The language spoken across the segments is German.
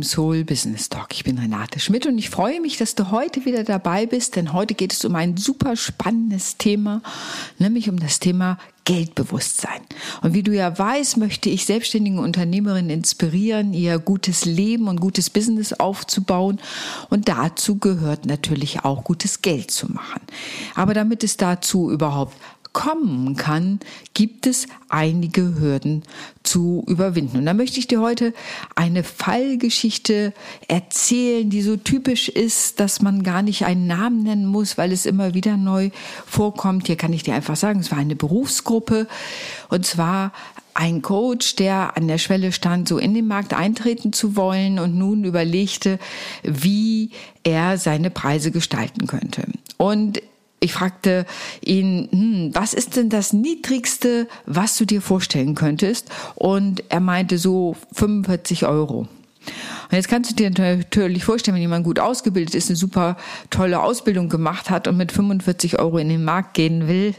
Beim Soul Business Talk. Ich bin Renate Schmidt und ich freue mich, dass du heute wieder dabei bist, denn heute geht es um ein super spannendes Thema, nämlich um das Thema Geldbewusstsein. Und wie du ja weißt, möchte ich selbstständige Unternehmerinnen inspirieren, ihr gutes Leben und gutes Business aufzubauen. Und dazu gehört natürlich auch gutes Geld zu machen. Aber damit es dazu überhaupt kommen kann, gibt es einige Hürden zu überwinden. Und da möchte ich dir heute eine Fallgeschichte erzählen, die so typisch ist, dass man gar nicht einen Namen nennen muss, weil es immer wieder neu vorkommt. Hier kann ich dir einfach sagen, es war eine Berufsgruppe und zwar ein Coach, der an der Schwelle stand, so in den Markt eintreten zu wollen und nun überlegte, wie er seine Preise gestalten könnte. Und ich fragte ihn, hm, was ist denn das Niedrigste, was du dir vorstellen könntest? Und er meinte so 45 Euro. Und jetzt kannst du dir natürlich vorstellen, wenn jemand gut ausgebildet ist, eine super tolle Ausbildung gemacht hat und mit 45 Euro in den Markt gehen will,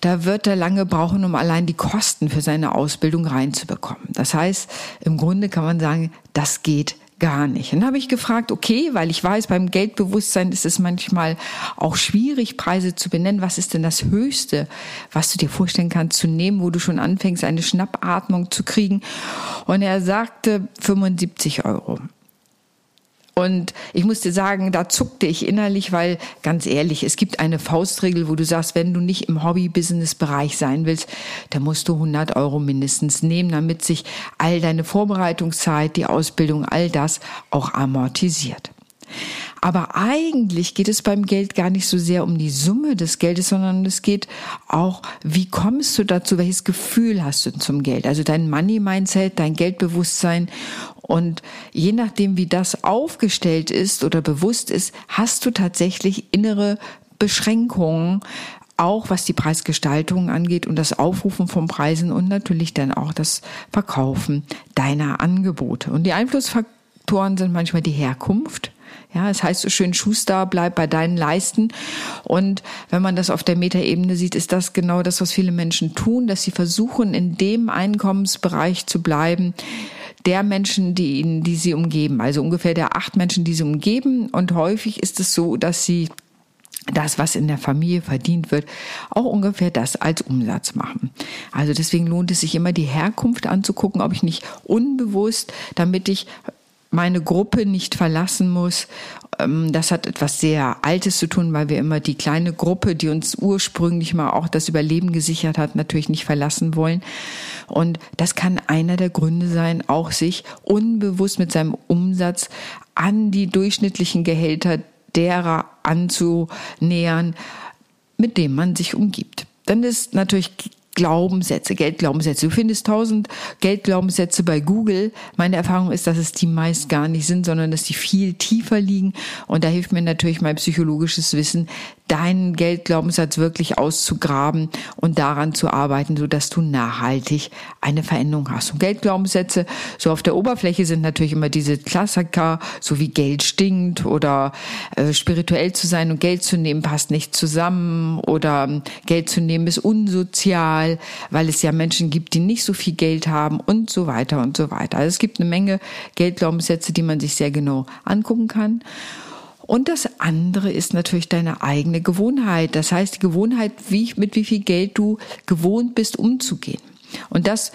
da wird er lange brauchen, um allein die Kosten für seine Ausbildung reinzubekommen. Das heißt, im Grunde kann man sagen, das geht gar nicht. dann habe ich gefragt, okay, weil ich weiß, beim Geldbewusstsein ist es manchmal auch schwierig, Preise zu benennen. Was ist denn das Höchste, was du dir vorstellen kannst zu nehmen, wo du schon anfängst, eine Schnappatmung zu kriegen? Und er sagte 75 Euro. Und ich musste sagen, da zuckte ich innerlich, weil ganz ehrlich, es gibt eine Faustregel, wo du sagst, wenn du nicht im Hobby-Business-Bereich sein willst, dann musst du 100 Euro mindestens nehmen, damit sich all deine Vorbereitungszeit, die Ausbildung, all das auch amortisiert. Aber eigentlich geht es beim Geld gar nicht so sehr um die Summe des Geldes, sondern es geht auch, wie kommst du dazu, welches Gefühl hast du zum Geld? Also dein Money-Mindset, dein Geldbewusstsein. Und je nachdem, wie das aufgestellt ist oder bewusst ist, hast du tatsächlich innere Beschränkungen, auch was die Preisgestaltung angeht und das Aufrufen von Preisen und natürlich dann auch das Verkaufen deiner Angebote. Und die Einflussfaktoren sind manchmal die Herkunft, ja, es heißt so schön, Schuster, bleib bei deinen Leisten. Und wenn man das auf der Metaebene sieht, ist das genau das, was viele Menschen tun, dass sie versuchen, in dem Einkommensbereich zu bleiben, der Menschen, die ihnen, die sie umgeben. Also ungefähr der acht Menschen, die sie umgeben. Und häufig ist es so, dass sie das, was in der Familie verdient wird, auch ungefähr das als Umsatz machen. Also deswegen lohnt es sich immer, die Herkunft anzugucken, ob ich nicht unbewusst, damit ich meine Gruppe nicht verlassen muss. Ähm, das hat etwas sehr Altes zu tun, weil wir immer die kleine Gruppe, die uns ursprünglich mal auch das Überleben gesichert hat, natürlich nicht verlassen wollen. Und das kann einer der Gründe sein, auch sich unbewusst mit seinem Umsatz an die durchschnittlichen Gehälter derer anzunähern, mit dem man sich umgibt. Dann ist natürlich Glaubenssätze, Geldglaubenssätze. Du findest tausend Geldglaubenssätze bei Google. Meine Erfahrung ist, dass es die meist gar nicht sind, sondern dass die viel tiefer liegen. Und da hilft mir natürlich mein psychologisches Wissen, deinen Geldglaubenssatz wirklich auszugraben und daran zu arbeiten, so dass du nachhaltig eine Veränderung hast. Und Geldglaubenssätze so auf der Oberfläche sind natürlich immer diese Klassiker, so wie Geld stinkt oder äh, spirituell zu sein und Geld zu nehmen passt nicht zusammen oder ähm, Geld zu nehmen ist unsozial, weil es ja Menschen gibt, die nicht so viel Geld haben und so weiter und so weiter. Also es gibt eine Menge Geldglaubenssätze, die man sich sehr genau angucken kann. Und das andere ist natürlich deine eigene Gewohnheit. Das heißt, die Gewohnheit, wie, mit wie viel Geld du gewohnt bist, umzugehen. Und das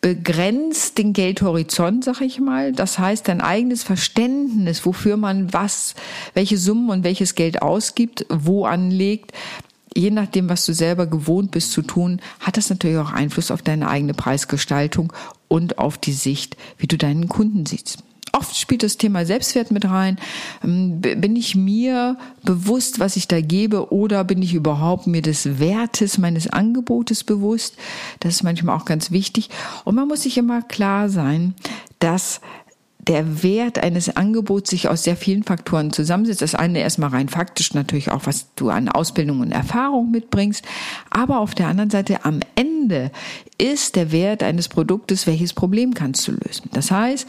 begrenzt den Geldhorizont, sag ich mal. Das heißt, dein eigenes Verständnis, wofür man was, welche Summen und welches Geld ausgibt, wo anlegt, je nachdem, was du selber gewohnt bist zu tun, hat das natürlich auch Einfluss auf deine eigene Preisgestaltung und auf die Sicht, wie du deinen Kunden siehst. Oft spielt das Thema Selbstwert mit rein. Ähm, bin ich mir bewusst, was ich da gebe oder bin ich überhaupt mir des Wertes meines Angebotes bewusst? Das ist manchmal auch ganz wichtig. Und man muss sich immer klar sein, dass der Wert eines Angebots sich aus sehr vielen Faktoren zusammensetzt. Das eine erstmal rein faktisch natürlich auch, was du an Ausbildung und Erfahrung mitbringst. Aber auf der anderen Seite am Ende ist der Wert eines Produktes, welches Problem kannst du lösen. Das heißt,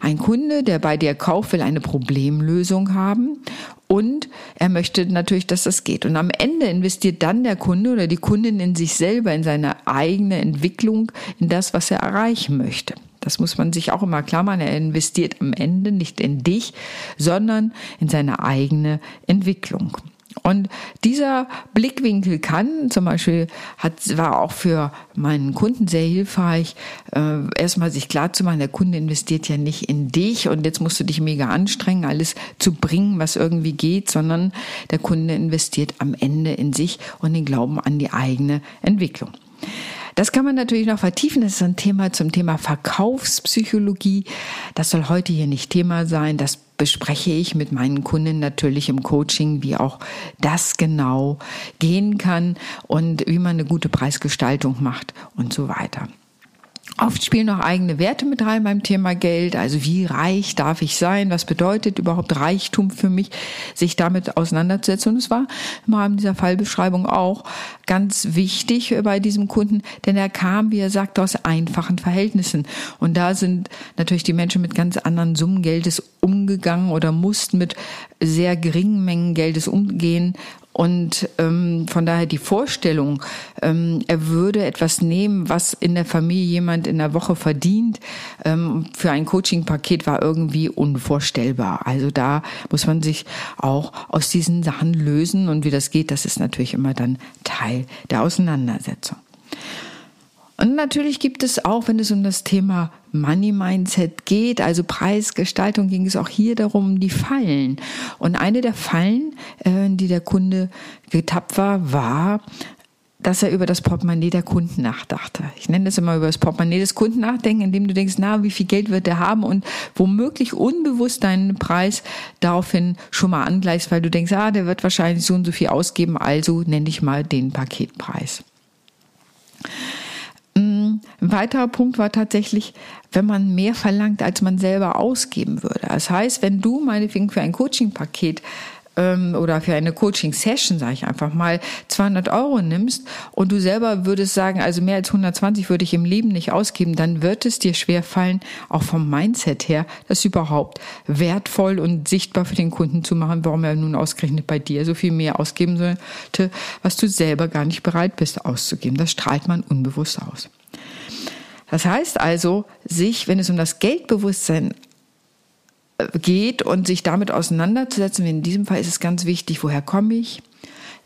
ein Kunde, der bei dir kauft, will eine Problemlösung haben und er möchte natürlich, dass das geht. Und am Ende investiert dann der Kunde oder die Kundin in sich selber, in seine eigene Entwicklung, in das, was er erreichen möchte. Das muss man sich auch immer klar machen. Er investiert am Ende nicht in dich, sondern in seine eigene Entwicklung. Und dieser Blickwinkel kann zum Beispiel hat, war auch für meinen Kunden sehr hilfreich, äh, erstmal sich klar zu machen, der Kunde investiert ja nicht in dich und jetzt musst du dich mega anstrengen, alles zu bringen, was irgendwie geht, sondern der Kunde investiert am Ende in sich und den Glauben an die eigene Entwicklung. Das kann man natürlich noch vertiefen. Das ist ein Thema zum Thema Verkaufspsychologie. Das soll heute hier nicht Thema sein. Das bespreche ich mit meinen Kunden natürlich im Coaching, wie auch das genau gehen kann und wie man eine gute Preisgestaltung macht und so weiter. Oft spielen noch eigene Werte mit rein beim Thema Geld. Also wie reich darf ich sein? Was bedeutet überhaupt Reichtum für mich? Sich damit auseinanderzusetzen. Und es war im Rahmen dieser Fallbeschreibung auch ganz wichtig bei diesem Kunden, denn er kam, wie er sagt, aus einfachen Verhältnissen. Und da sind natürlich die Menschen mit ganz anderen Summen Geldes umgegangen oder mussten mit sehr geringen Mengen Geldes umgehen und ähm, von daher die Vorstellung, ähm, er würde etwas nehmen, was in der Familie jemand in der Woche verdient, ähm, für ein Coaching-Paket war irgendwie unvorstellbar. Also da muss man sich auch aus diesen Sachen lösen und wie das geht, das ist natürlich immer dann Teil der Auseinandersetzung. Und natürlich gibt es auch, wenn es um das Thema Money Mindset geht, also Preisgestaltung, ging es auch hier darum, die Fallen. Und eine der Fallen, äh, die der Kunde getappt war, war, dass er über das Portemonnaie der Kunden nachdachte. Ich nenne das immer über das Portemonnaie des Kunden nachdenken, indem du denkst, na, wie viel Geld wird er haben und womöglich unbewusst deinen Preis daraufhin schon mal angleichst, weil du denkst, ah, der wird wahrscheinlich so und so viel ausgeben, also nenne ich mal den Paketpreis. Ein weiterer Punkt war tatsächlich, wenn man mehr verlangt, als man selber ausgeben würde. Das heißt, wenn du meinetwegen für ein Coaching-Paket ähm, oder für eine Coaching-Session, sage ich einfach mal, 200 Euro nimmst und du selber würdest sagen, also mehr als 120 würde ich im Leben nicht ausgeben, dann wird es dir schwer fallen, auch vom Mindset her, das überhaupt wertvoll und sichtbar für den Kunden zu machen, warum er nun ausgerechnet bei dir so viel mehr ausgeben sollte, was du selber gar nicht bereit bist auszugeben. Das strahlt man unbewusst aus. Das heißt also, sich, wenn es um das Geldbewusstsein äh, geht und sich damit auseinanderzusetzen, wie in diesem Fall ist es ganz wichtig, woher komme ich?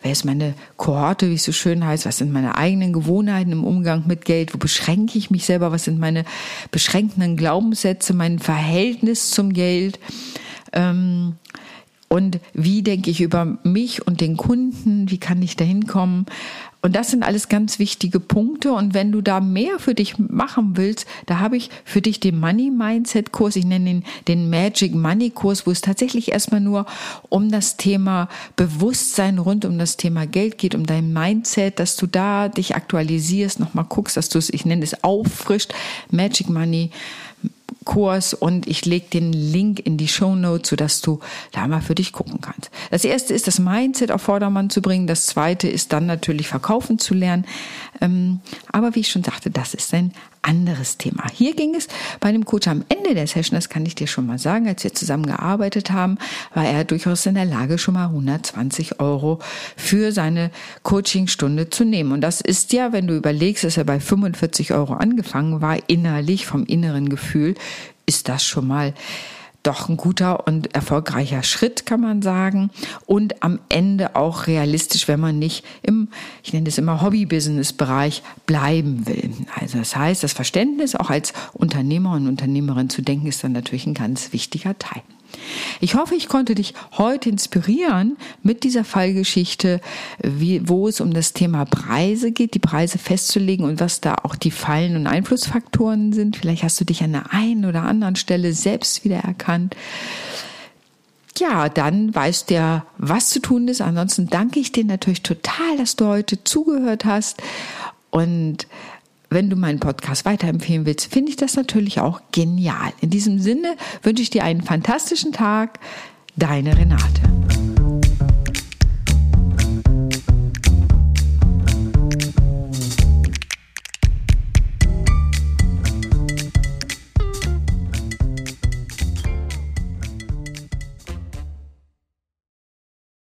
Wer ist meine Kohorte, wie es so schön heißt? Was sind meine eigenen Gewohnheiten im Umgang mit Geld? Wo beschränke ich mich selber? Was sind meine beschränkenden Glaubenssätze, mein Verhältnis zum Geld? Ähm, und wie denke ich über mich und den Kunden? Wie kann ich da hinkommen? Und das sind alles ganz wichtige Punkte. Und wenn du da mehr für dich machen willst, da habe ich für dich den Money Mindset Kurs. Ich nenne ihn den Magic Money Kurs, wo es tatsächlich erstmal nur um das Thema Bewusstsein rund um das Thema Geld geht, um dein Mindset, dass du da dich aktualisierst, nochmal guckst, dass du es, ich nenne es auffrischt. Magic Money Kurs und ich lege den Link in die Show Notes, sodass du da mal für dich gucken kannst. Das erste ist das Mindset auf Vordermann zu bringen. Das zweite ist dann natürlich verkaufen zu lernen. Ähm, aber wie ich schon sagte, das ist ein anderes Thema. Hier ging es bei dem Coach am Ende der Session, das kann ich dir schon mal sagen, als wir zusammen gearbeitet haben, war er durchaus in der Lage, schon mal 120 Euro für seine Coachingstunde zu nehmen. Und das ist ja, wenn du überlegst, dass er bei 45 Euro angefangen war, innerlich vom inneren Gefühl, ist das schon mal doch ein guter und erfolgreicher Schritt, kann man sagen. Und am Ende auch realistisch, wenn man nicht im, ich nenne das immer Hobby-Business-Bereich bleiben will. Also das heißt, das Verständnis auch als Unternehmer und Unternehmerin zu denken, ist dann natürlich ein ganz wichtiger Teil. Ich hoffe, ich konnte dich heute inspirieren mit dieser Fallgeschichte, wie, wo es um das Thema Preise geht, die Preise festzulegen und was da auch die Fallen und Einflussfaktoren sind. Vielleicht hast du dich an der einen oder anderen Stelle selbst wiedererkannt. Ja, dann weißt du was zu tun ist. Ansonsten danke ich dir natürlich total, dass du heute zugehört hast und wenn du meinen Podcast weiterempfehlen willst, finde ich das natürlich auch genial. In diesem Sinne wünsche ich dir einen fantastischen Tag. Deine Renate.